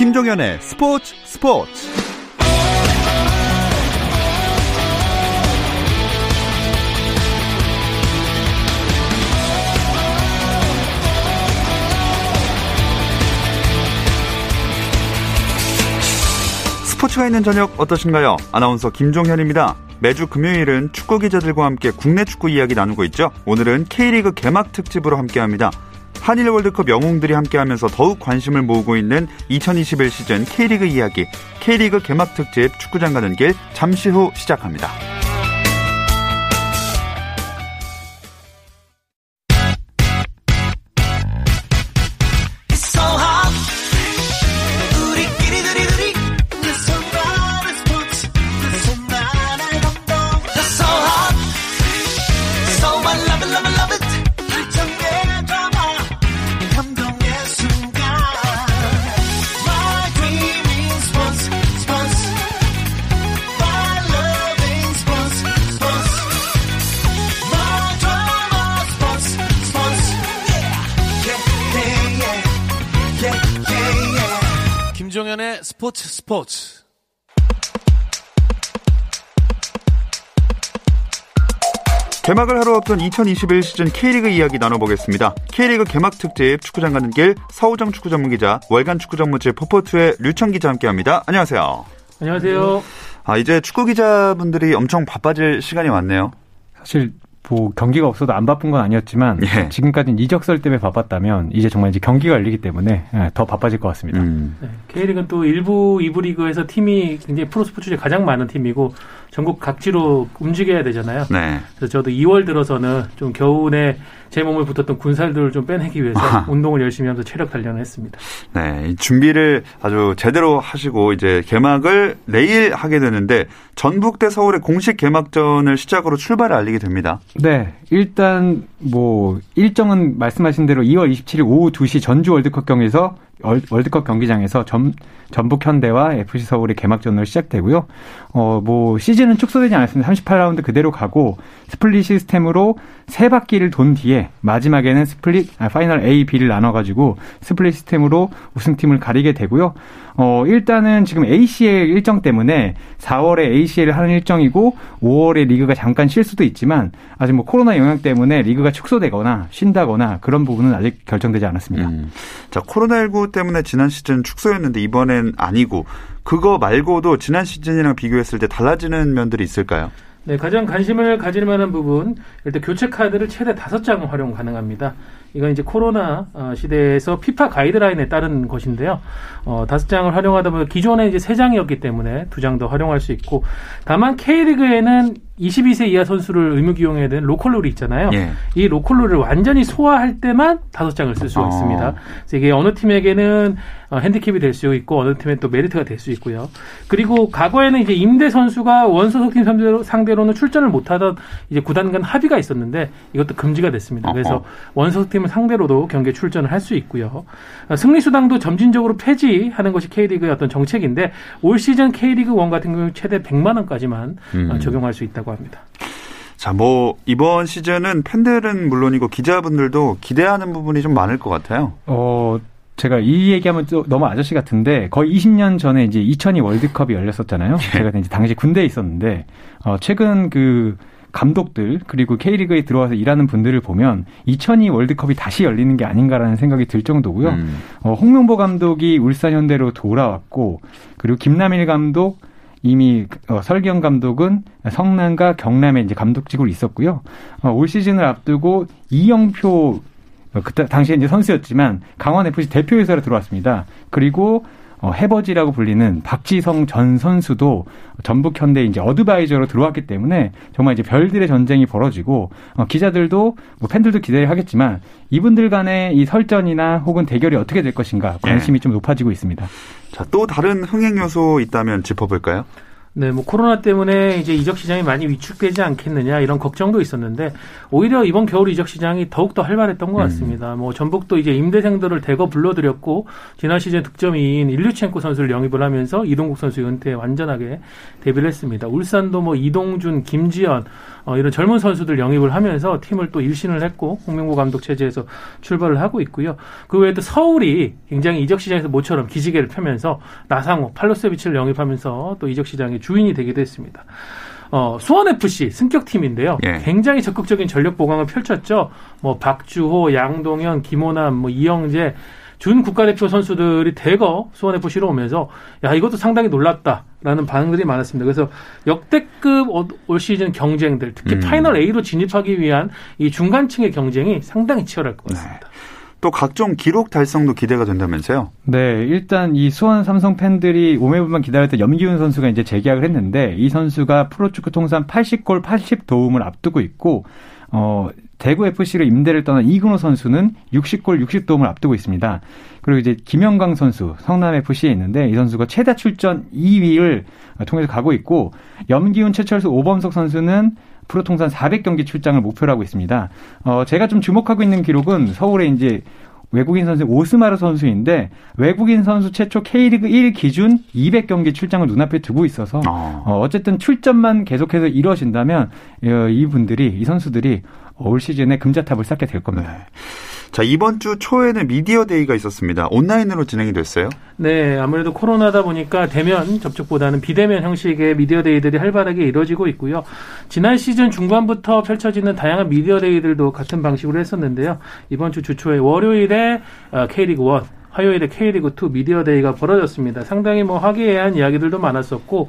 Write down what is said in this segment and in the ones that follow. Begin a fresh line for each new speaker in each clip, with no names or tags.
김종현의 스포츠 스포츠 스포츠가 있는 저녁 어떠신가요? 아나운서 김종현입니다. 매주 금요일은 축구 기자들과 함께 국내 축구 이야기 나누고 있죠. 오늘은 K리그 개막 특집으로 함께합니다. 한일 월드컵 영웅들이 함께하면서 더욱 관심을 모으고 있는 2021 시즌 K리그 이야기, K리그 개막 특집 축구장 가는 길 잠시 후 시작합니다.
스포츠 스포츠.
개막을 하루 앞둔 2021 시즌 K리그 이야기 나눠보겠습니다. K리그 개막 특집 축구장 가는 길 서우정 축구 전문 기자, 월간 축구 전문지 포포트의 류청 기자 함께합니다. 안녕하세요.
안녕하세요.
아 이제 축구 기자분들이 엄청 바빠질 시간이 왔네요.
사실 뭐 경기가 없어도 안 바쁜 건 아니었지만
예.
지금까지는 이적설 때문에 바빴다면 이제 정말 이제 경기가 열리기 때문에 예, 더 바빠질 것 같습니다.
음.
네, K리그는 또 일부 이부 리그에서 팀이 굉장히 프로 스포츠 중에 가장 많은 팀이고 전국 각지로 움직여야 되잖아요.
네.
그래서 저도 2월 들어서는 좀 겨우내 제 몸을 붙었던 군살들을 좀 빼내기 위해서
아하.
운동을 열심히 하면서 체력 단련을 했습니다.
네, 이 준비를 아주 제대로 하시고 이제 개막을 내일 하게 되는데 전북 대 서울의 공식 개막전을 시작으로 출발을 알리게 됩니다.
네, 일단 뭐 일정은 말씀하신 대로 2월 27일 오후 2시 전주 월드컵 경기에서 월- 월드컵 경기장에서 전, 전북 현대와 FC 서울의 개막전으로 시작되고요. 어, 뭐 시즌은 축소되지 않았습니다. 38라운드 그대로 가고 스플릿 시스템으로 세 바퀴를 돈 뒤에 마지막에는 스플릿 아, 파이널 A, B를 나눠 가지고 스플릿 시스템으로 우승팀을 가리게 되고요. 어, 일단은 지금 ACL 일정 때문에 4월에 ACL을 하는 일정이고 5월에 리그가 잠깐 쉴 수도 있지만 아직 뭐 코로나 영향 때문에 리그가 축소되거나 쉰다거나 그런 부분은 아직 결정되지 않았습니다.
음. 자, 코로나19 때문에 지난 시즌 축소였는데 이번엔 아니고 그거 말고도 지난 시즌이랑 비교했을 때 달라지는 면들이 있을까요?
네, 가장 관심을 가질 만한 부분 일단 교체 카드를 최대 다섯 장 활용 가능합니다. 이건 이제 코로나 어, 시대에서 피파 가이드라인에 따른 것인데요. 어, 다섯 장을 활용하다 보면 기존에 이제 세 장이었기 때문에 두 장 더 활용할 수 있고 다만 K리그에는 22세 이하 선수를 의무 기용해야 되는 로컬룰이 있잖아요.
예.
이 로컬룰을 완전히 소화할 때만 다섯 장을 쓸 수가
어.
있습니다. 그래서 이게 어느 팀에게는 어, 핸디캡이 될 수 있고 어느 팀엔 또 메리트가 될 수 있고요. 그리고 과거에는 이제 임대 선수가 원소속팀 상대로, 상대로 는 출전을 못하던 이제 구단 간 합의가 있었는데 이것도 금지가 됐습니다. 그래서. 원소속팀 을 상대로도 경기에 출전을 할 수 있고요. 어, 승리 수당도 점진적으로 폐지하는 것이 K리그의 어떤 정책인데 올 시즌 K리그 1 같은 경우 최대 100만 원까지만 어,
음.
적용할 수 있다고 합니다.
자, 뭐 이번 시즌은 팬들은 물론이고 기자분들도 기대하는 부분이 좀 많을 것 같아요.
어, 제가 이 얘기하면 또 너무 아저씨 같은데 거의 20년 전에 이제 2002 월드컵이 열렸었잖아요. 제가 이제 당시 군대에 있었는데 어, 최근 그 감독들 그리고 K리그에 들어와서 일하는 분들을 보면 2002 월드컵이 다시 열리는 게 아닌가라는 생각이 들 정도고요.
음.
어, 홍명보 감독이 울산 현대로 돌아왔고 그리고 김남일 감독 이미 어, 설경 감독은 성남과 경남에 이제 감독직으로 있었고요. 어, 올 시즌을 앞두고 이영표 어, 그때 당시에 이제 선수였지만 강원 FC 대표이사로 들어왔습니다. 그리고 어, 해버지라고 불리는 박지성 전 선수도 전북 현대 이제 어드바이저로 들어왔기 때문에 정말 이제 별들의 전쟁이 벌어지고 어, 기자들도 뭐 팬들도 기대를 하겠지만 이분들 간의 이 설전이나 혹은 대결이 어떻게 될 것인가 관심이 좀 높아지고 있습니다.
자, 또 다른 흥행 요소 있다면 짚어볼까요?
네, 뭐 코로나 때문에 이제 이적 시장이 많이 위축되지 않겠느냐 이런 걱정도 있었는데 오히려 이번 겨울 이적 시장이 더욱 더 활발했던 것
음.
같습니다. 뭐 전북도 이제 임대생들을 대거 불러들였고 지난 시즌 득점인 일류첸코 선수를 영입을 하면서 이동국 선수 은퇴에 완전하게 데뷔를 했습니다. 울산도 뭐 이동준, 김지현 어, 이런 젊은 선수들 영입을 하면서 팀을 또 일신을 했고 홍명보 감독 체제에서 출발을 하고 있고요. 그 외에도 서울이 굉장히 이적 시장에서 모처럼 기지개를 펴면서 나상호, 팔로세비치를 영입하면서 또 이적 시장의 주인이 되기도 했습니다. 어, 수원FC 승격 팀인데요.
예.
굉장히 적극적인 전력 보강을 펼쳤죠. 뭐 박주호, 양동현, 김호남, 뭐 이영재 준 국가대표 선수들이 대거 수원FC로 오면서 야 이것도 상당히 놀랍다라는 반응들이 많았습니다. 그래서 역대급 어- 올 시즌 경쟁들 특히
음.
파이널 A로 진입하기 위한 이 중간층의 경쟁이 상당히 치열할 것 같습니다.
또 각종 기록 달성도 기대가 된다면서요?
네, 일단 이 수원 삼성 팬들이 오매불망 기다렸던 염기훈 선수가 이제 재계약을 했는데 이 선수가 프로축구 통산 80골 80도움을 앞두고 있고 어 대구 FC로 임대를 떠난 이근호 선수는 60골 60도움을 앞두고 있습니다. 그리고 이제 김영광 선수 성남 FC에 있는데 이 선수가 최다 출전 2위를 통해서 가고 있고 염기훈 최철수 오범석 선수는 프로 통산 400경기 출장을 목표로 하고 있습니다. 어 제가 좀 주목하고 있는 기록은 서울에 이제 외국인 선수 오스마르 선수인데 외국인 선수 최초 K리그 1 기준 200경기 출장을 눈앞에 두고 있어서
어.
어, 어쨌든 출전만 계속해서 이루어진다면 어, 이분들이 이 선수들이 올 시즌에 금자탑을 쌓게 될 겁니다.
네. 자, 이번 주 초에는 미디어 데이가 있었습니다. 온라인으로 진행이 됐어요?
네, 아무래도 코로나다 보니까 대면 접촉보다는 비대면 형식의 미디어 데이들이 활발하게 이루어지고 있고요. 지난 시즌 중반부터 펼쳐지는 다양한 미디어 데이들도 같은 방식으로 했었는데요. 이번 주 주초에 월요일에 어, K리그 1, 화요일에 K리그 2 미디어 데이가 벌어졌습니다. 상당히 뭐 화기애애한 이야기들도 많았었고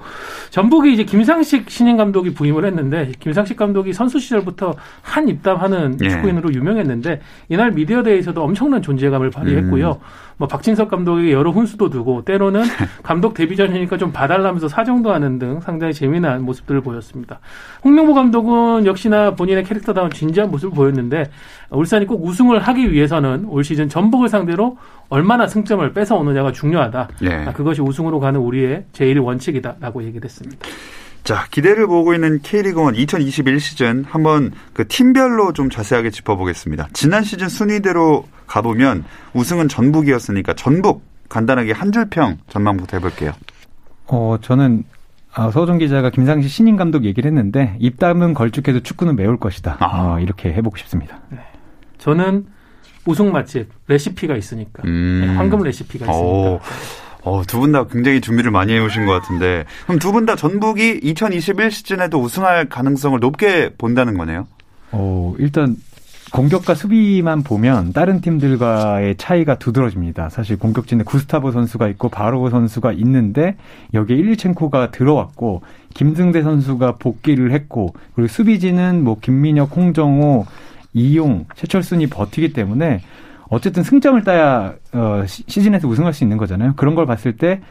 전북이 이제 김상식 신인 감독이 부임을 했는데 김상식 감독이 선수 시절부터 한 입담하는
예.
축구인으로 유명했는데 이날 미디어 데이에서도 엄청난 존재감을 발휘했고요. 뭐 박진석 감독에게 여러 훈수도 두고 때로는 감독 데뷔 전이니까 좀 봐달라면서 사정도 하는 등 상당히 재미난 모습들을 보였습니다. 홍명보 감독은 역시나 본인의 캐릭터다운 진지한 모습을 보였는데 울산이 꼭 우승을 하기 위해서는 올 시즌 전북을 상대로 얼마나 승점을 뺏어 오느냐가 중요하다.
예.
아, 그것이 우승으로 가는 우리의 제1 원칙이다라고 얘기를 했습니다.
자, 기대를 보고 있는 K리그1 2021 시즌 한번 그 팀별로 좀 자세하게 짚어보겠습니다. 지난 시즌 순위대로 가보면 우승은 전북이었으니까 전북 간단하게 한 줄평 전망부터 해볼게요.
어, 저는 아, 서호정 기자가 김상식 신인 감독 얘기를 했는데 입담은 걸쭉해도 축구는 매울 것이다.
아.
어, 이렇게 해보고 싶습니다.
저는 우승 맛집 레시피가 있으니까
음.
네, 황금 레시피가 있으니까
오. 어, 두 분 다 굉장히 준비를 많이 해오신 것 같은데 그럼 두 분 다 전북이 2021 시즌에도 우승할 가능성을 높게 본다는 거네요.
어, 일단 공격과 수비만 보면 다른 팀들과의 차이가 두드러집니다. 사실 공격진에 구스타보 선수가 있고 바로브 선수가 있는데 여기에 일리첸코가 들어왔고 김승대 선수가 복귀를 했고 그리고 수비진은 뭐 김민혁, 홍정호, 이용, 최철순이 버티기 때문에 어쨌든 승점을 따야 어, 시- 시즌에서 우승할 수 있는 거잖아요. 그런 걸 봤을 때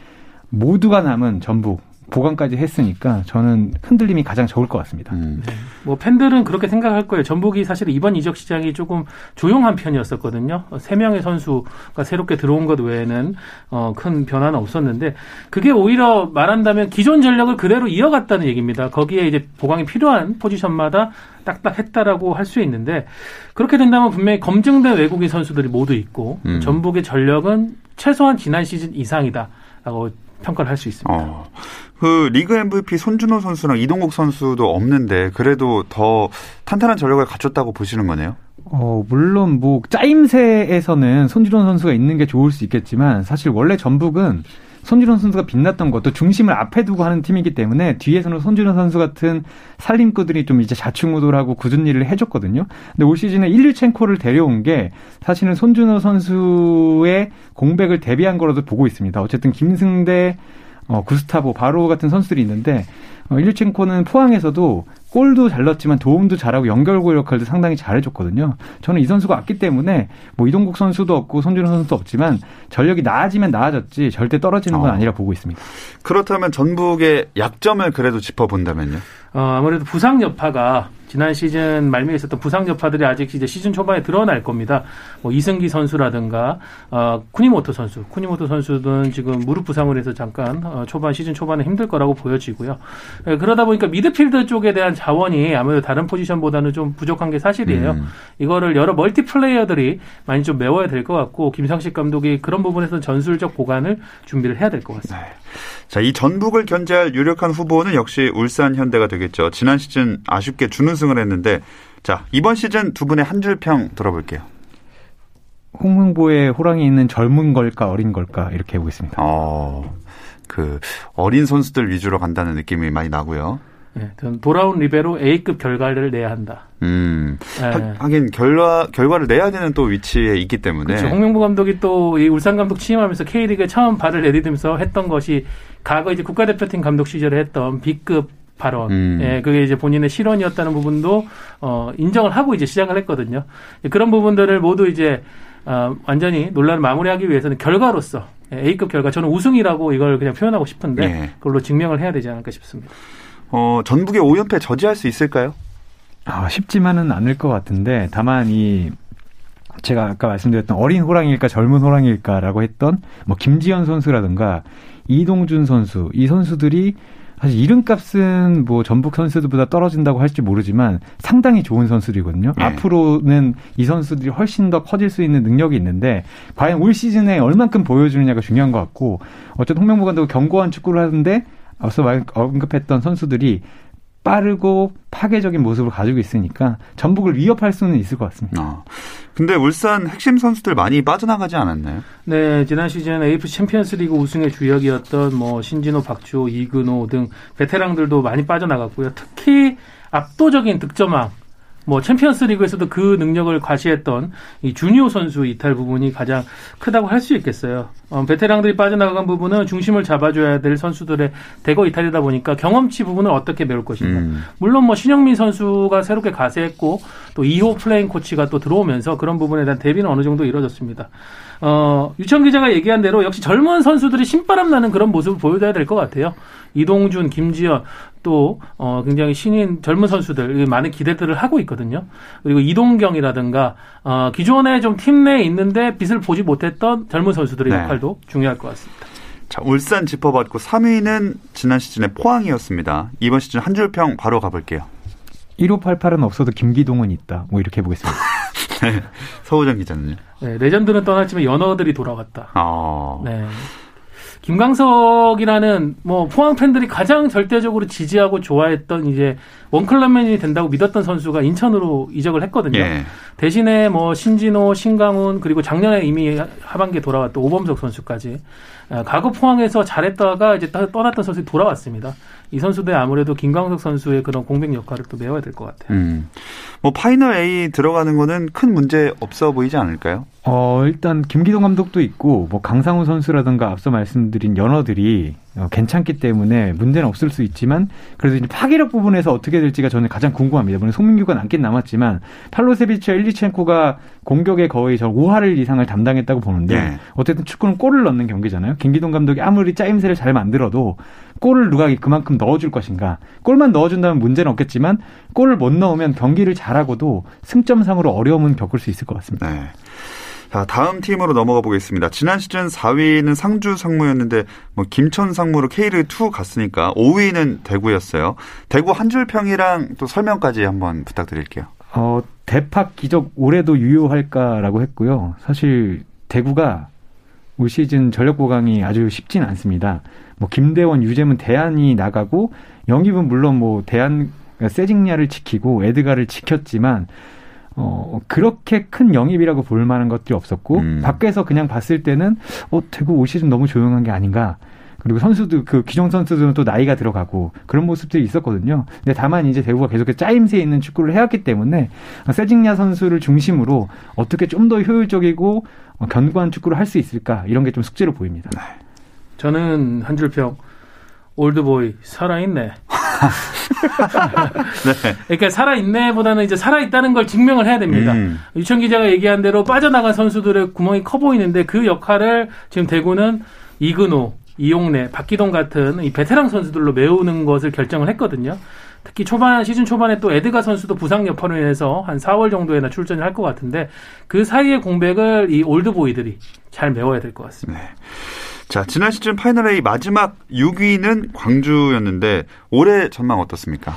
모두가 남은 전북 보강까지 했으니까 저는 흔들림이 가장 적을 것 같습니다.
음.
뭐 팬들은 그렇게 생각할 거예요. 전북이 사실 이번 이적 시장이 조금 조용한 편이었었거든요. 어, 세 명의 선수가 새롭게 들어온 것 외에는 어, 큰 변화는 없었는데 그게 오히려 말한다면 기존 전력을 그대로 이어갔다는 얘기입니다. 거기에 이제 보강이 필요한 포지션마다 딱딱했다라고 할 수 있는데 그렇게 된다면 분명히 검증된 외국인 선수들이 모두 있고
음.
전북의 전력은 최소한 지난 시즌 이상이다라고 평가를 할 수 있습니다.
어. 그 리그 MVP 손준호 선수랑 이동국 선수도 없는데 그래도 더 탄탄한 전력을 갖췄다고 보시는 거네요.
어, 물론 뭐 짜임새에서는 손준원 선수가 있는 게 좋을 수 있겠지만 사실 원래 전북은 손준원 선수가 빛났던 것도 중심을 앞에 두고 하는 팀이기 때문에 뒤에서는 손준원 선수 같은 살림꾼들이 좀 이제 자충우돌하고 굳은 일을 해줬거든요. 근데 올 시즌에 일류첸코를 데려온 게 사실은 손준호 선수의 공백을 대비한 거라도 보고 있습니다. 어쨌든 김승대, 어, 구스타보, 바로 같은 선수들이 있는데 어, 일류첸코는 포항에서도 골도 잘 넣었지만 도움도 잘하고 연결고 역할도 상당히 잘해줬거든요. 저는 이 선수가 왔기 때문에 뭐 이동국 선수도 없고 손준호 선수도 없지만 전력이 나아지면 나아졌지 절대 떨어지는 건
어.
아니라 보고 있습니다.
그렇다면 전북의 약점을 그래도 짚어본다면요.
어, 아무래도 부상 여파가 지난 시즌 말미에 있었던 부상 여파들이 아직 이제 시즌 초반에 드러날 겁니다. 뭐 이승기 선수라든가 어, 쿠니모토 선수, 쿠니모토 선수는 지금 무릎 부상을 해서 잠깐 어, 초반 시즌 초반에 힘들 거라고 보여지고요. 예, 그러다 보니까 미드필드 쪽에 대한 자원이 아무래도 다른 포지션보다는 좀 부족한 게 사실이에요.
음.
이거를 여러 멀티 플레이어들이 많이 좀 메워야 될 것 같고 김상식 감독이 그런 부분에서 전술적 보관을 준비를 해야 될 것 같습니다.
자, 이 전북을 견제할 유력한 후보는 역시 울산 현대가 되겠죠. 지난 시즌 아쉽게 준 우승을 했는데 자, 이번 시즌 두 분의 한 줄 평 들어볼게요.
홍명보에 호랑이 있는 젊은 걸까 어린 걸까 이렇게 해보겠습니다.
어. 그 어린 선수들 위주로 간다는 느낌이 많이 나고요.
예, 돌아온 리베로 A급 결과를 내야 한다.
음.
예.
하, 하긴 결과 결과를 내야 되는 또 위치에 있기 때문에
그렇죠. 홍명보 감독이 또 이 울산 감독 취임하면서 K리그에 처음 발을 내디디면서 했던 것이 과거 이제 국가대표팀 감독 시절에 했던 B급 발언.
음.
예, 그게 이제 본인의 실언이었다는 부분도 어 인정을 하고 이제 시작을 했거든요. 그런 부분들을 모두 이제 어, 완전히 논란을 마무리하기 위해서는 결과로서 예, A급 결과 저는 우승이라고 이걸 그냥 표현하고 싶은데
예.
그걸로 증명을 해야 되지 않을까 싶습니다.
어, 전북의 5연패 저지할 수 있을까요?
아, 쉽지만은 않을 것 같은데 다만 이 제가 아까 말씀드렸던 어린 호랑이일까 젊은 호랑이일까라고 했던 뭐 김지현 선수라든가 이동준 선수 이 선수들이 사실 이름값은 뭐 전북 선수들보다 떨어진다고 할지 모르지만 상당히 좋은 선수들이거든요.
네.
앞으로는 이 선수들이 훨씬 더 커질 수 있는 능력이 있는데 과연 올 시즌에 얼만큼 보여주느냐가 중요한 것 같고 어쨌든 홍명보 감독은 견고한 축구를 하는데 앞서 말- 언급했던 선수들이 빠르고 파괴적인 모습을 가지고 있으니까 전북을 위협할 수는 있을 것 같습니다.
어. 근데 울산 핵심 선수들 많이 빠져나가지 않았나요?
네, 지난 시즌 AFC 챔피언스리그 우승의 주역이었던 뭐 신진호, 박주호, 이근호 등 베테랑들도 많이 빠져나갔고요. 특히 압도적인 득점왕 뭐 챔피언스 리그에서도 그 능력을 과시했던 이 주니오 선수 이탈 부분이 가장 크다고 할 수 있겠어요. 어, 베테랑들이 빠져나간 부분은 중심을 잡아줘야 될 선수들의 대거 이탈이다 보니까 경험치 부분을 어떻게 메울 것인가.
음.
물론 뭐 신형민 선수가 새롭게 가세했고 또 이호 플레잉 코치가 또 들어오면서 그런 부분에 대한 대비는 어느 정도 이루어졌습니다. 어, 유천 기자가 얘기한 대로 역시 젊은 선수들이 신바람 나는 그런 모습을 보여줘야 될 것 같아요. 이동준, 김지현 또 어, 굉장히 신인 젊은 선수들 많은 기대들을 하고 있거든요. 그리고 이동경이라든가 어, 기존에 좀 팀 내에 있는데 빛을 보지 못했던 젊은 선수들의
네.
역할도 중요할 것 같습니다.
자, 울산 짚어봤고 3위는 지난 시즌의 포항이었습니다. 이번 시즌 한 줄 평 바로 가볼게요.
1588은 없어도 김기동은 있다. 뭐 이렇게 해보겠습니다.
서우정 기자는요?
네, 레전드는 떠났지만 연어들이 돌아왔다.
아,
네. 김광석이라는 뭐 포항 팬들이 가장 절대적으로 지지하고 좋아했던 이제 원클럽맨이 된다고 믿었던 선수가 인천으로 이적을 했거든요.
예.
대신에 뭐 신진호, 신강훈 그리고 작년에 이미 하반기에 돌아왔던 오범석 선수까지 아, 과거 포항에서 잘했다가 이제 떠- 떠났던 선수들이 돌아왔습니다. 이 선수들 아무래도 김광석 선수의 그런 공백 역할을 또 메워야 될 것 같아요.
음. 뭐 파이널 A 들어가는 거는 큰 문제 없어 보이지 않을까요?
어, 일단 김기동 감독도 있고 뭐 강상우 선수라든가 앞서 말씀드린 연어들이 어, 괜찮기 때문에 문제는 없을 수 있지만 그래도 이제 파괴력 부분에서 어떻게 될지가 저는 가장 궁금합니다. 물론 송민규가 남긴 남았지만 팔로세비치와 일류첸코가 공격에 거의 저 5할을 이상을 담당했다고 보는데
예.
어쨌든 축구는 골을 넣는 경기잖아요. 김기동 감독이 아무리 짜임새를 잘 만들어도 골을 누가 그만큼 넣어줄 것인가. 골만 넣어준다면 문제는 없겠지만 골을 못 넣으면 경기를 잘하고도 승점상으로 어려움은 겪을 수 있을 것 같습니다.
네. 자, 다음 팀으로 넘어가 보겠습니다. 지난 시즌 4위는 상주 상무였는데 뭐 김천 상무로 K리그 2 갔으니까 5위는 대구였어요. 대구 한 줄 평이랑 또 설명까지 한번 부탁드릴게요.
어, 대팍 기적 올해도 유효할까라고 했고요. 사실 대구가 올 시즌 전력 보강이 아주 쉽진 않습니다. 뭐 김대원, 유재문, 대안이 나가고 영입은 물론 뭐 대안 세징야를 지키고 에드가를 지켰지만 어 그렇게 큰 영입이라고 볼 만한 것들이 없었고
음.
밖에서 그냥 봤을 때는 어 대구 올 시즌 너무 조용한 게 아닌가. 그리고 선수들 그 기존 선수들은 또 나이가 들어가고 그런 모습들이 있었거든요. 근데 다만 이제 대구가 계속해서 짜임새 있는 축구를 해왔기 때문에 세징야 선수를 중심으로 어떻게 좀 더 효율적이고 어, 견고한 축구를 할 수 있을까 이런 게 좀 숙제로 보입니다.
저는 한 줄 평 올드보이 살아있네.
네.
그러니까 살아 있네보다는 이제 살아 있다는 걸 증명을 해야 됩니다.
음.
유천 기자가 얘기한 대로 빠져나간 선수들의 구멍이 커 보이는데 그 역할을 지금 대구는 이근호, 이용래, 박기동 같은 이 베테랑 선수들로 메우는 것을 결정을 했거든요. 특히 초반 시즌 초반에 또 에드가 선수도 부상 여파로 인해서 한 4월 정도에나 출전을 할 것 같은데 그 사이의 공백을 이 올드보이들이 잘 메워야 될 것 같습니다.
네. 자, 지난 시즌 파이널 A 마지막 6위는 광주였는데 올해 전망 어떻습니까?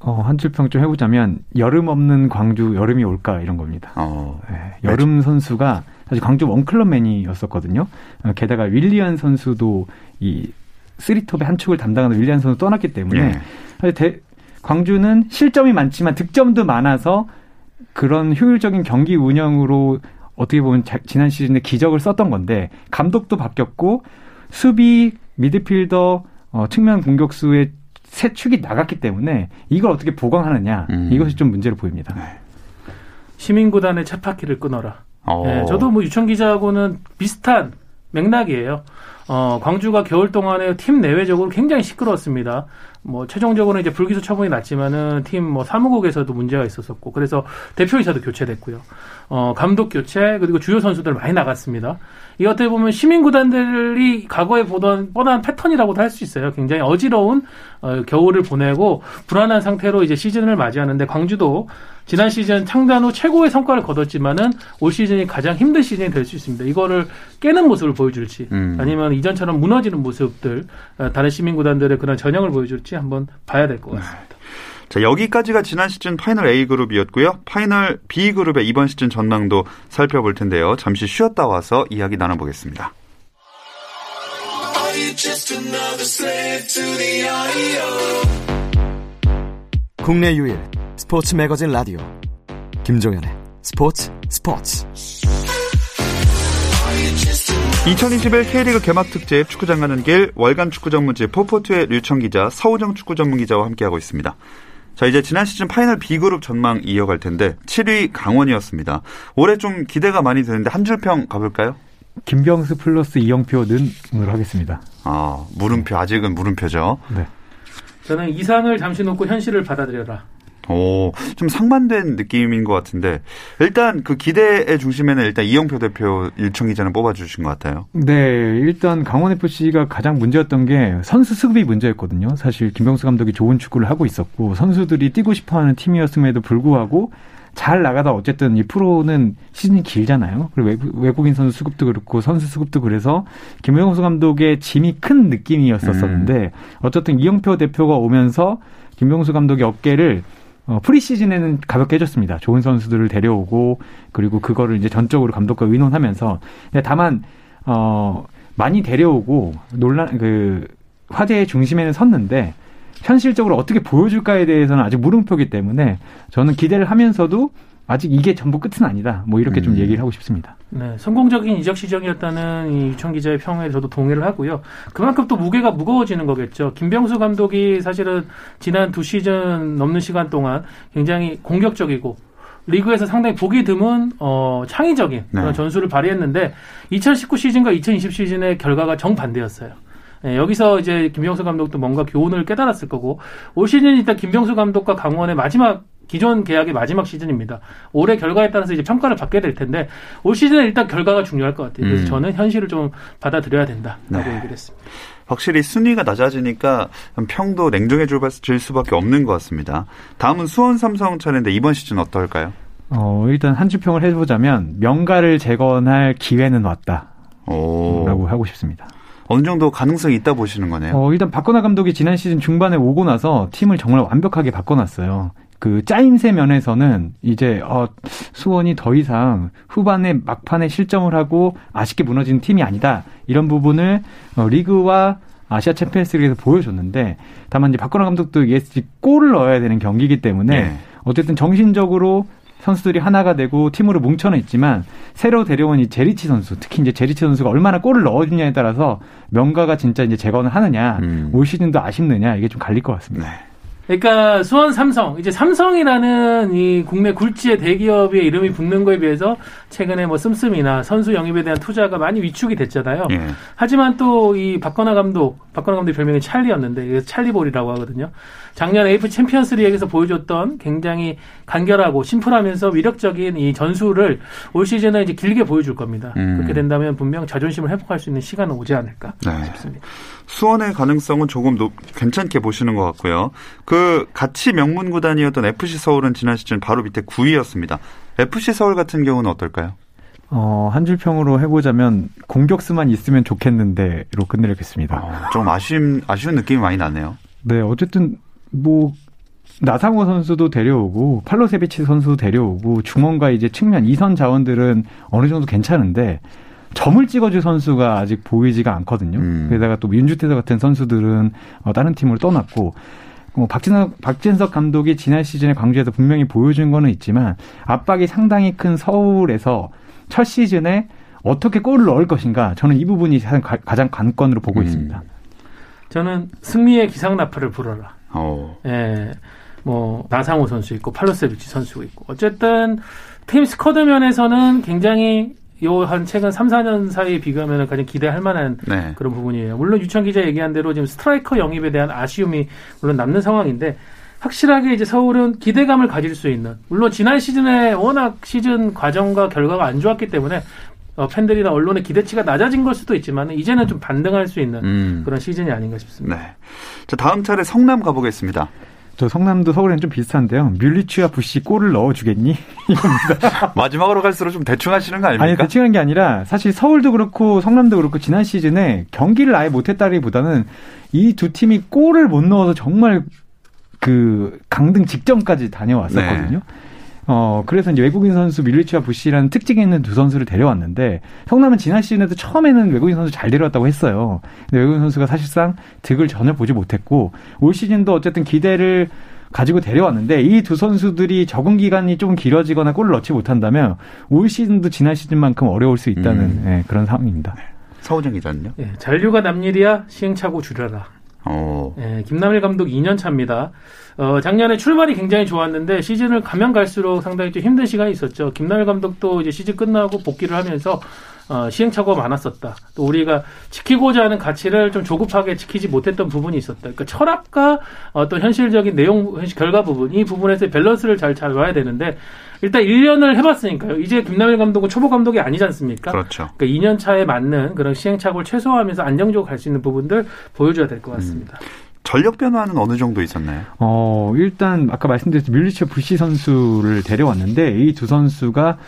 어, 한 줄평 좀 해보자면 여름 없는 광주 여름이 올까 이런 겁니다.
어,
네, 여름 선수가 사실 광주 원클럽맨이었었거든요. 어, 게다가 윌리안 선수도 이 쓰리톱의 한 축을 담당하는 윌리안 선수 떠났기 때문에
예.
사실 대- 광주는 실점이 많지만 득점도 많아서 그런 효율적인 경기 운영으로 어떻게 보면 자- 지난 시즌에 기적을 썼던 건데 감독도 바뀌었고 수비 미드필더 어, 측면 공격수의 세 축이 나갔기 때문에 이걸 어떻게 보강하느냐
음.
이것이 좀 문제로 보입니다.
시민구단의 쳇바퀴를 끊어라.
어.
네, 저도 뭐 유청 기자하고는 비슷한 맥락이에요. 어, 광주가 겨울 동안에 팀 내외적으로 굉장히 시끄러웠습니다. 뭐 최종적으로 이제 불기소 처분이 났지만은 팀 뭐 사무국에서도 문제가 있었었고 그래서 대표이사도 교체됐고요. 어, 감독 교체 그리고 주요 선수들 많이 나갔습니다. 이 어떻게 보면 시민 구단들이 과거에 보던 뻔한 패턴이라고도 할 수 있어요. 굉장히 어지러운 어, 겨울을 보내고 불안한 상태로 이제 시즌을 맞이하는데 광주도 지난 시즌 창단 후 최고의 성과를 거뒀지만은 올 시즌이 가장 힘든 시즌이 될 수 있습니다. 이거를 깨는 모습을 보여줄지
음.
아니면 이전처럼 무너지는 모습들 어, 다른 시민 구단들의 그런 전형을 보여줄지 한번 봐야 될 것 같습니다.
자, 여기까지가 지난 시즌 파이널 A 그룹이었고요. 파이널 B 그룹의 이번 시즌 전망도 살펴볼 텐데요. 잠시 쉬었다 와서 이야기 나눠보겠습니다.
국내 유일 스포츠 매거진 라디오 김종현의 스포츠 스포츠
2021 K리그 개막 특집 축구장 가는 길 월간 축구 전문지 포포투의 류청 기자, 서호정 축구 전문 기자와 함께하고 있습니다. 자, 이제 지난 시즌 파이널 B그룹 전망 이어갈 텐데 7위 강원이었습니다. 올해 좀 기대가 많이 되는데 한 줄평 가볼까요?
김병수 플러스 이영표는으로 하겠습니다.
아, 물음표 아직은 물음표죠.
네.
저는 이상을 잠시 놓고 현실을 받아들여라.
오, 좀 상반된 느낌인 것 같은데 일단 그 기대의 중심에는 일단 이영표 대표 일청 기자는 뽑아주신 것 같아요.
네, 일단 강원 FC가 가장 문제였던 게 선수 수급이 문제였거든요. 사실 김병수 감독이 좋은 축구를 하고 있었고 선수들이 뛰고 싶어하는 팀이었음에도 불구하고 잘 나가다 어쨌든 이 프로는 시즌이 길잖아요. 그리고 외국, 외국인 선수 수급도 그렇고 선수 수급도 그래서 김병수 감독의 짐이 큰 느낌이었었는데 어쨌든 이영표 대표가 오면서 김병수 감독의 어깨를 어, 프리시즌에는 가볍게 해줬습니다. 좋은 선수들을 데려오고 그리고 그거를 이제 전적으로 감독과 의논하면서 근데 다만 어 많이 데려오고 논란 그 화제의 중심에는 섰는데 현실적으로 어떻게 보여줄까에 대해서는 아직 물음표기 때문에 저는 기대를 하면서도 아직 이게 전부 끝은 아니다. 뭐 이렇게 좀
음.
얘기를 하고 싶습니다.
네, 성공적인 이적 시정이었다는 이 유청 기자의 평에 저도 동의를 하고요. 그만큼 또 무게가 무거워지는 거겠죠. 김병수 감독이 사실은 지난 두 시즌 넘는 시간 동안 굉장히 공격적이고 리그에서 상당히 보기 드문 어, 창의적인 그런
네.
전술을 발휘했는데 2019 시즌과 2020 시즌의 결과가 정반대였어요. 네, 여기서 이제 김병수 감독도 뭔가 교훈을 깨달았을 거고 올 시즌 일단 김병수 감독과 강원의 마지막 기존 계약의 마지막 시즌입니다. 올해 결과에 따라서 이제 평가를 받게 될 텐데 올 시즌은 일단 결과가 중요할 것 같아요. 그래서
음.
저는 현실을 좀 받아들여야 된다라고
네.
얘기를 했습니다.
확실히 순위가 낮아지니까 평도 냉정해질 수밖에 없는 것 같습니다. 다음은 수원 삼성 차례인데 이번 시즌 어떨까요?
어 일단 한 주평을 해보자면 명가를 재건할 기회는 왔다라고
오,
하고 싶습니다.
어느 정도 가능성이 있다 보시는 거네요.
어, 일단 박건하 감독이 지난 시즌 중반에 오고 나서 팀을 정말 완벽하게 바꿔놨어요. 그 짜임새 면에서는 이제 어, 수원이 더 이상 후반에 막판에 실점을 하고 아쉽게 무너진 팀이 아니다 이런 부분을 어, 리그와 아시아 챔피언스리그에서 보여줬는데 다만 이제 박건하 감독도 ESG 골을 넣어야 되는 경기이기 때문에
네.
어쨌든 정신적으로 선수들이 하나가 되고 팀으로 뭉쳐는 있지만 새로 데려온 이 제리치 선수 특히 이제 제리치 선수가 얼마나 골을 넣어주냐에 따라서 명가가 진짜 이제 재건을 하느냐
음.
올 시즌도 아쉽느냐 이게 좀 갈릴 것 같습니다.
네.
그러니까 수원 삼성 이제 삼성이라는 이 국내 굴지의 대기업의 이름이 붙는 거에 비해서 최근에 뭐 씀씀이나 선수 영입에 대한 투자가 많이 위축이 됐잖아요.
예.
하지만 또 이 박건하 감독 박건하 감독의 별명이 찰리였는데 찰리볼이라고 하거든요. 작년 AFC 챔피언스 리그에서 보여줬던 굉장히 간결하고 심플하면서 위력적인 이 전술을 올 시즌에 이제 길게 보여줄 겁니다.
음.
그렇게 된다면 분명 자존심을 회복할 수 있는 시간은 오지 않을까
네.
싶습니다.
수원의 가능성은 조금 높, 괜찮게 보시는 것 같고요. 그 같이 명문 구단이었던 FC 서울은 지난 시즌 바로 밑에 9위였습니다. FC 서울 같은 경우는 어떨까요?
어, 한 줄 평으로 해보자면 공격수만 있으면 좋겠는데로 끝내겠습니다.
어, 좀 아쉬운 아쉬운 느낌이 많이 나네요.
네, 어쨌든 뭐 나상호 선수도 데려오고 팔로세비치 선수도 데려오고 중원과 이제 측면 이선 자원들은 어느 정도 괜찮은데 점을 찍어줄 선수가 아직 보이지가 않거든요.
음.
게다가 또 윤주태서 같은 선수들은 어, 다른 팀으로 떠났고 어, 박진석, 박진석 감독이 지난 시즌에 광주에서 분명히 보여준 거는 있지만 압박이 상당히 큰 서울에서 첫 시즌에 어떻게 골을 넣을 것인가 저는 이 부분이 가장, 가장 관건으로 보고
음.
있습니다.
저는 승리의 기상나팔을 불어라.
어.
예, 뭐 나상호 선수 있고 팔로세비치 선수가 있고 어쨌든 팀 스쿼드 면에서는 굉장히 요 한 최근 3, 4년 사이에 비교하면 가장 기대할 만한
네.
그런 부분이에요. 물론 류청 기자 얘기한 대로 지금 스트라이커 영입에 대한 아쉬움이 물론 남는 상황인데 확실하게 이제 서울은 기대감을 가질 수 있는 물론 지난 시즌에 워낙 시즌 과정과 결과가 안 좋았기 때문에 어, 팬들이나 언론의 기대치가 낮아진 걸 수도 있지만 이제는 좀 반등할 수 있는
음.
그런 시즌이 아닌가 싶습니다.
네. 자, 다음 차례 성남 가보겠습니다.
저 성남도 서울에는 좀 비슷한데요. 뮬리치와 부시 골을 넣어주겠니?
마지막으로 갈수록 좀 대충 하시는 거 아닙니까?
아니 대칭한 게 아니라 사실 서울도 그렇고 성남도 그렇고 지난 시즌에 경기를 아예 못했다기보다는 이 두 팀이 골을 못 넣어서 정말 그 강등 직전까지 다녀왔었거든요. 어 그래서 이제 외국인 선수 밀리치와 부시라는 특징이 있는 두 선수를 데려왔는데 성남은 지난 시즌에도 처음에는 외국인 선수 잘 데려왔다고 했어요. 근데 외국인 선수가 사실상 득을 전혀 보지 못했고 올 시즌도 어쨌든 기대를 가지고 데려왔는데 이 두 선수들이 적응 기간이 좀 길어지거나 골을 넣지 못한다면 올 시즌도 지난 시즌만큼 어려울 수 있다는
음.
예, 그런 상황입니다.
서우정 기자는요?
예, 잔류가 남일이야 시행착오 줄여라.
어.
예, 김남일 감독 2년 차입니다. 어, 작년에 출발이 굉장히 좋았는데 시즌을 가면 갈수록 상당히 좀 힘든 시간이 있었죠. 김남일 감독도 이제 시즌 끝나고 복귀를 하면서 어, 시행착오가 많았었다. 또 우리가 지키고자 하는 가치를 좀 조급하게 지키지 못했던 부분이 있었다. 그러니까 철학과 어떤 현실적인 내용, 현실 결과 부분, 이 부분에서 밸런스를 잘 잡아야 되는데 일단 1년을 해봤으니까요. 이제 김남일 감독은 초보 감독이 아니지 않습니까?
그렇죠.
그러니까 2년 차에 맞는 그런 시행착오를 최소화하면서 안정적으로 갈 수 있는 부분들 보여줘야 될 것 같습니다.
전력 변화는 어느 정도 있었나요?
어, 일단 아까 말씀드렸듯이 밀리치와 부시 선수를 데려왔는데 이 두 선수가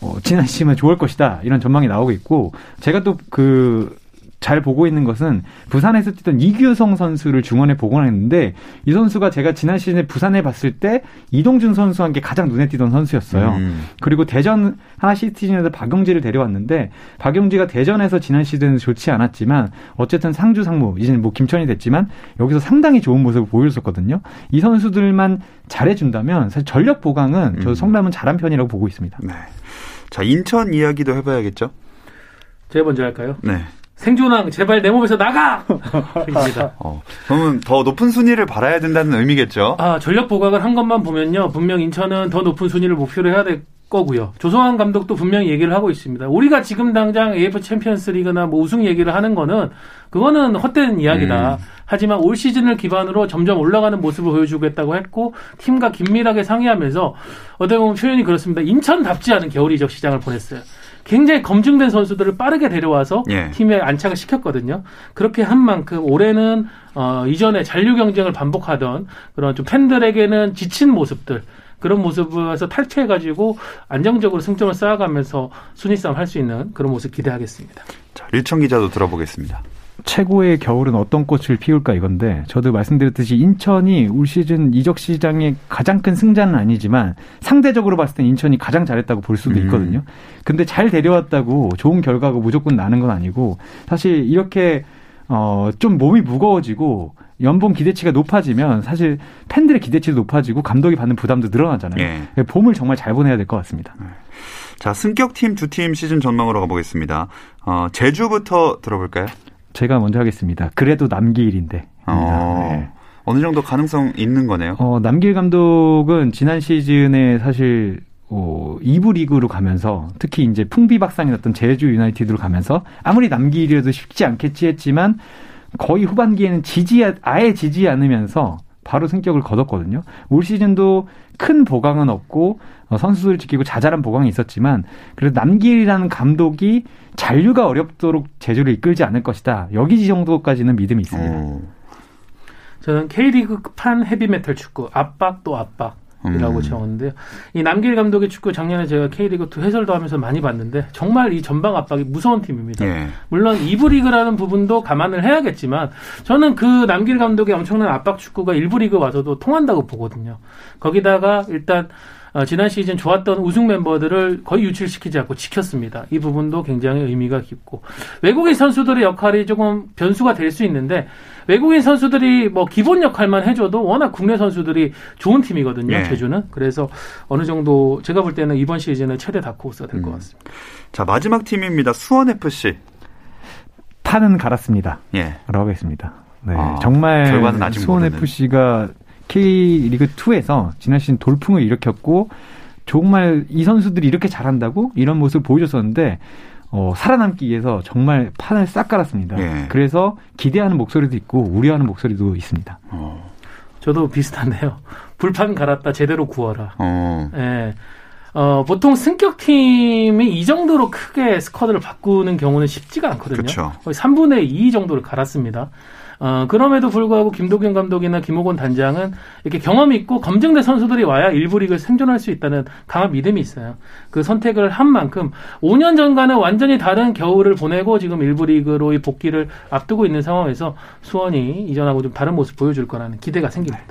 어, 지난 시즌에 좋을 것이다 이런 전망이 나오고 있고 제가 또그 잘 보고 있는 것은 부산에서 뛰던 이규성 선수를 중원에 복원했는데 이 선수가 제가 지난 시즌에 부산에 봤을 때 이동준 선수와 함께 가장 눈에 띄던 선수였어요.
음.
그리고 대전 하나 시티즌에서 박용지를 데려왔는데 박용지가 대전에서 지난 시즌은 좋지 않았지만 어쨌든 상주 상무 이제는 뭐 김천이 됐지만 여기서 상당히 좋은 모습을 보여줬었거든요. 이 선수들만 잘해준다면 사실 전력 보강은 저
음.
성남은 잘한 편이라고 보고 있습니다.
네. 자, 인천 이야기도 해봐야겠죠?
제가 먼저 할까요?
네.
생존왕 제발 내 몸에서 나가! 입니다.
어, 그러면 더 높은 순위를 바라야 된다는 의미겠죠?
아 전력 보강을 한 것만 보면요 분명 인천은 더 높은 순위를 목표로 해야 될 거고요. 조성환 감독도 분명히 얘기를 하고 있습니다. 우리가 지금 당장 AFC 챔피언스 리그나 뭐 우승 얘기를 하는 거는 그거는 헛된 이야기다.
음.
하지만 올 시즌을 기반으로 점점 올라가는 모습을 보여주겠다고 했고 팀과 긴밀하게 상의하면서 어떻게 보면 표현이 그렇습니다. 인천답지 않은 겨울 이적 시장을 보냈어요. 굉장히 검증된 선수들을 빠르게 데려와서
예.
팀에 안착을 시켰거든요. 그렇게 한 만큼 올해는 어, 이전에 잔류 경쟁을 반복하던 그런 좀 팬들에게는 지친 모습들 그런 모습에서 탈퇴해가지고 안정적으로 승점을 쌓아가면서 순위 싸움 할 수 있는 그런 모습 기대하겠습니다.
자, 류청 기자도 들어보겠습니다.
최고의 겨울은 어떤 꽃을 피울까 이건데 저도 말씀드렸듯이 인천이 올 시즌 이적 시장의 가장 큰 승자는 아니지만 상대적으로 봤을 땐 인천이 가장 잘했다고 볼 수도
음.
있거든요. 근데 잘 데려왔다고 좋은 결과가 무조건 나는 건 아니고 사실 이렇게 어 좀 몸이 무거워지고 연봉 기대치가 높아지면 사실 팬들의 기대치도 높아지고 감독이 받는 부담도 늘어나잖아요.
예.
봄을 정말 잘 보내야 될 것 같습니다.
자, 승격팀 두 팀 시즌 전망으로 가보겠습니다. 어, 제주부터 들어볼까요?
제가 먼저 하겠습니다. 그래도 남기일인데.
어,
네.
어느 정도 가능성 있는 거네요.
어, 남길 감독은 지난 시즌에 사실 어, 2부 리그로 가면서 특히 이제 풍비박산이 났던 제주 유나이티드로 가면서 아무리 남기일이라도 쉽지 않겠지 했지만 거의 후반기에는 지지 아예 지지 않으면서 바로 승격을 거뒀거든요. 올 시즌도 큰 보강은 없고 어, 선수들 지키고 자잘한 보강이 있었지만 그래도 남길이라는 감독이 잔류가 어렵도록 제주를 이끌지 않을 것이다. 여기 정도까지는 믿음이 있습니다.
어.
저는 K리그 판 헤비메탈 축구 압박 또 압박 이라고
음.
적었는데요. 이 남길 감독의 축구 작년에 제가 K리그 2 해설도 하면서 많이 봤는데 정말 이 전방 압박이 무서운 팀입니다.
예.
물론 이부 리그라는 부분도 감안을 해야겠지만 저는 그 남길 감독의 엄청난 압박 축구가 일부 리그 와서도 통한다고 보거든요. 거기다가 일단 어, 지난 시즌 좋았던 우승 멤버들을 거의 유출시키지 않고 지켰습니다. 이 부분도 굉장히 의미가 깊고 외국인 선수들의 역할이 조금 변수가 될 수 있는데 외국인 선수들이 뭐 기본 역할만 해줘도 워낙 국내 선수들이 좋은 팀이거든요.
예.
제주는 그래서 어느 정도 제가 볼 때는 이번 시즌에 최대 다크호스가 될것
음.
같습니다.
자, 마지막 팀입니다. 수원 FC.
판은 갈았습니다.
예.
라고 했습니다. 네,
아,
정말
결과는 아직
수원
모르는.
FC가 K리그 2에서 지난 시즌 돌풍을 일으켰고 정말 이 선수들이 이렇게 잘한다고 이런 모습을 보여줬었는데 어, 살아남기 위해서 정말 판을 싹 깔았습니다.
예.
그래서 기대하는 목소리도 있고 우려하는 목소리도 있습니다.
어.
저도 비슷한데요. 불판 갈았다 제대로 구워라.
어.
예. 어, 보통 승격팀이 이 정도로 크게 스쿼드를 바꾸는 경우는 쉽지가 않거든요.
그쵸.
거의 3분의 2 정도를 갈았습니다. 어, 그럼에도 불구하고 김도균 감독이나 김호곤 단장은 이렇게 경험 있고 검증된 선수들이 와야 일부 리그를 생존할 수 있다는 강한 믿음이 있어요. 그 선택을 한 만큼 5년 전과는 완전히 다른 겨울을 보내고 지금 일부 리그로의 복귀를 앞두고 있는 상황에서 수원이 이전하고 좀 다른 모습 보여줄 거라는 기대가 생깁니다.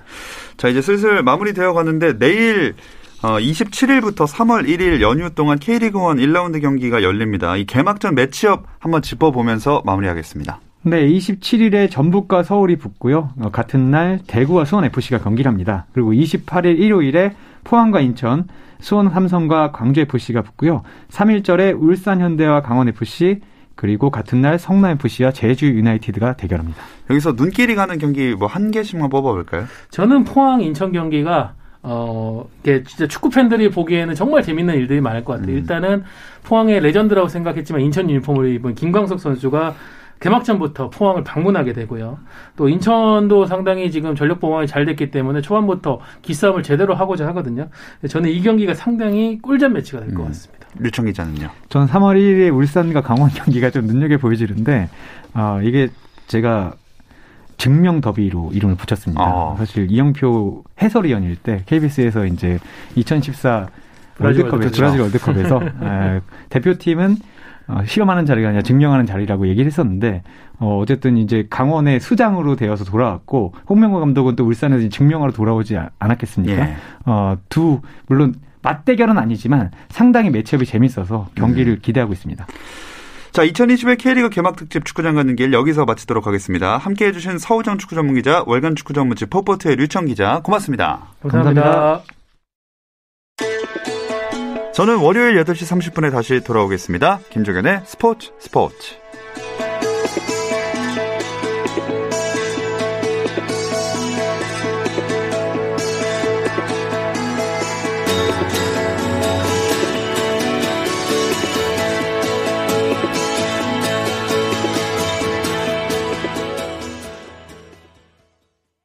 자, 이제 슬슬 마무리되어 가는데 내일 어, 27일부터 3월 1일 연휴 동안 K리그1 1라운드 경기가 열립니다. 이 개막전 매치업 한번 짚어보면서 마무리하겠습니다.
네, 27일에 전북과 서울이 붙고요. 어, 같은 날 대구와 수원 FC가 경기를 합니다. 그리고 28일 일요일에 포항과 인천, 수원 삼성과 광주 FC가 붙고요. 3일절에 울산 현대와 강원 FC 그리고 같은 날 성남 FC와 제주 유나이티드가 대결합니다.
여기서 눈길이 가는 경기 뭐 한 개씩만 뽑아볼까요?
저는 포항 인천 경기가 어 이게 진짜 축구 팬들이 보기에는 정말 재밌는 일들이 많을 것 같아요.
음.
일단은 포항의 레전드라고 생각했지만 인천 유니폼을 입은 김광석 선수가 개막전부터 포항을 방문하게 되고요. 또 인천도 상당히 지금 전력 보강이 잘 됐기 때문에 초반부터 기싸움을 제대로 하고자 하거든요. 저는 이 경기가 상당히 꿀잼 매치가 될것
음.
같습니다.
류청 기자는요?
저는 3월 1일에 울산과 강원 경기가 좀 눈여겨 보여지는데 어, 이게 제가 증명 더비로 이름을 붙였습니다.
아.
사실 이영표 해설위원일 때 KBS에서 이제 2014
브라질
월드컵에서
월드컵.
브라질 월드컵에서 에, 대표팀은 어, 실험하는 자리가 아니라 증명하는 자리라고 얘기를 했었는데 어, 어쨌든 이제 강원의 수장으로 되어서 돌아왔고 홍명보 감독은 또 울산에서 증명하러 돌아오지 아- 않았겠습니까?
예.
어, 두 물론 맞대결은 아니지만 상당히 매치업이 재밌어서 경기를 기대하고 있습니다.
자, 2020의 K리그 개막 특집 축구장 가는 길 여기서 마치도록 하겠습니다. 함께 해주신 서우정 축구 전문 기자, 월간 축구 전문지 포포트의 류청 기자, 고맙습니다.
감사합니다.
감사합니다.
저는 월요일 8시 30분에 다시 돌아오겠습니다. 김종현의 스포츠 스포츠.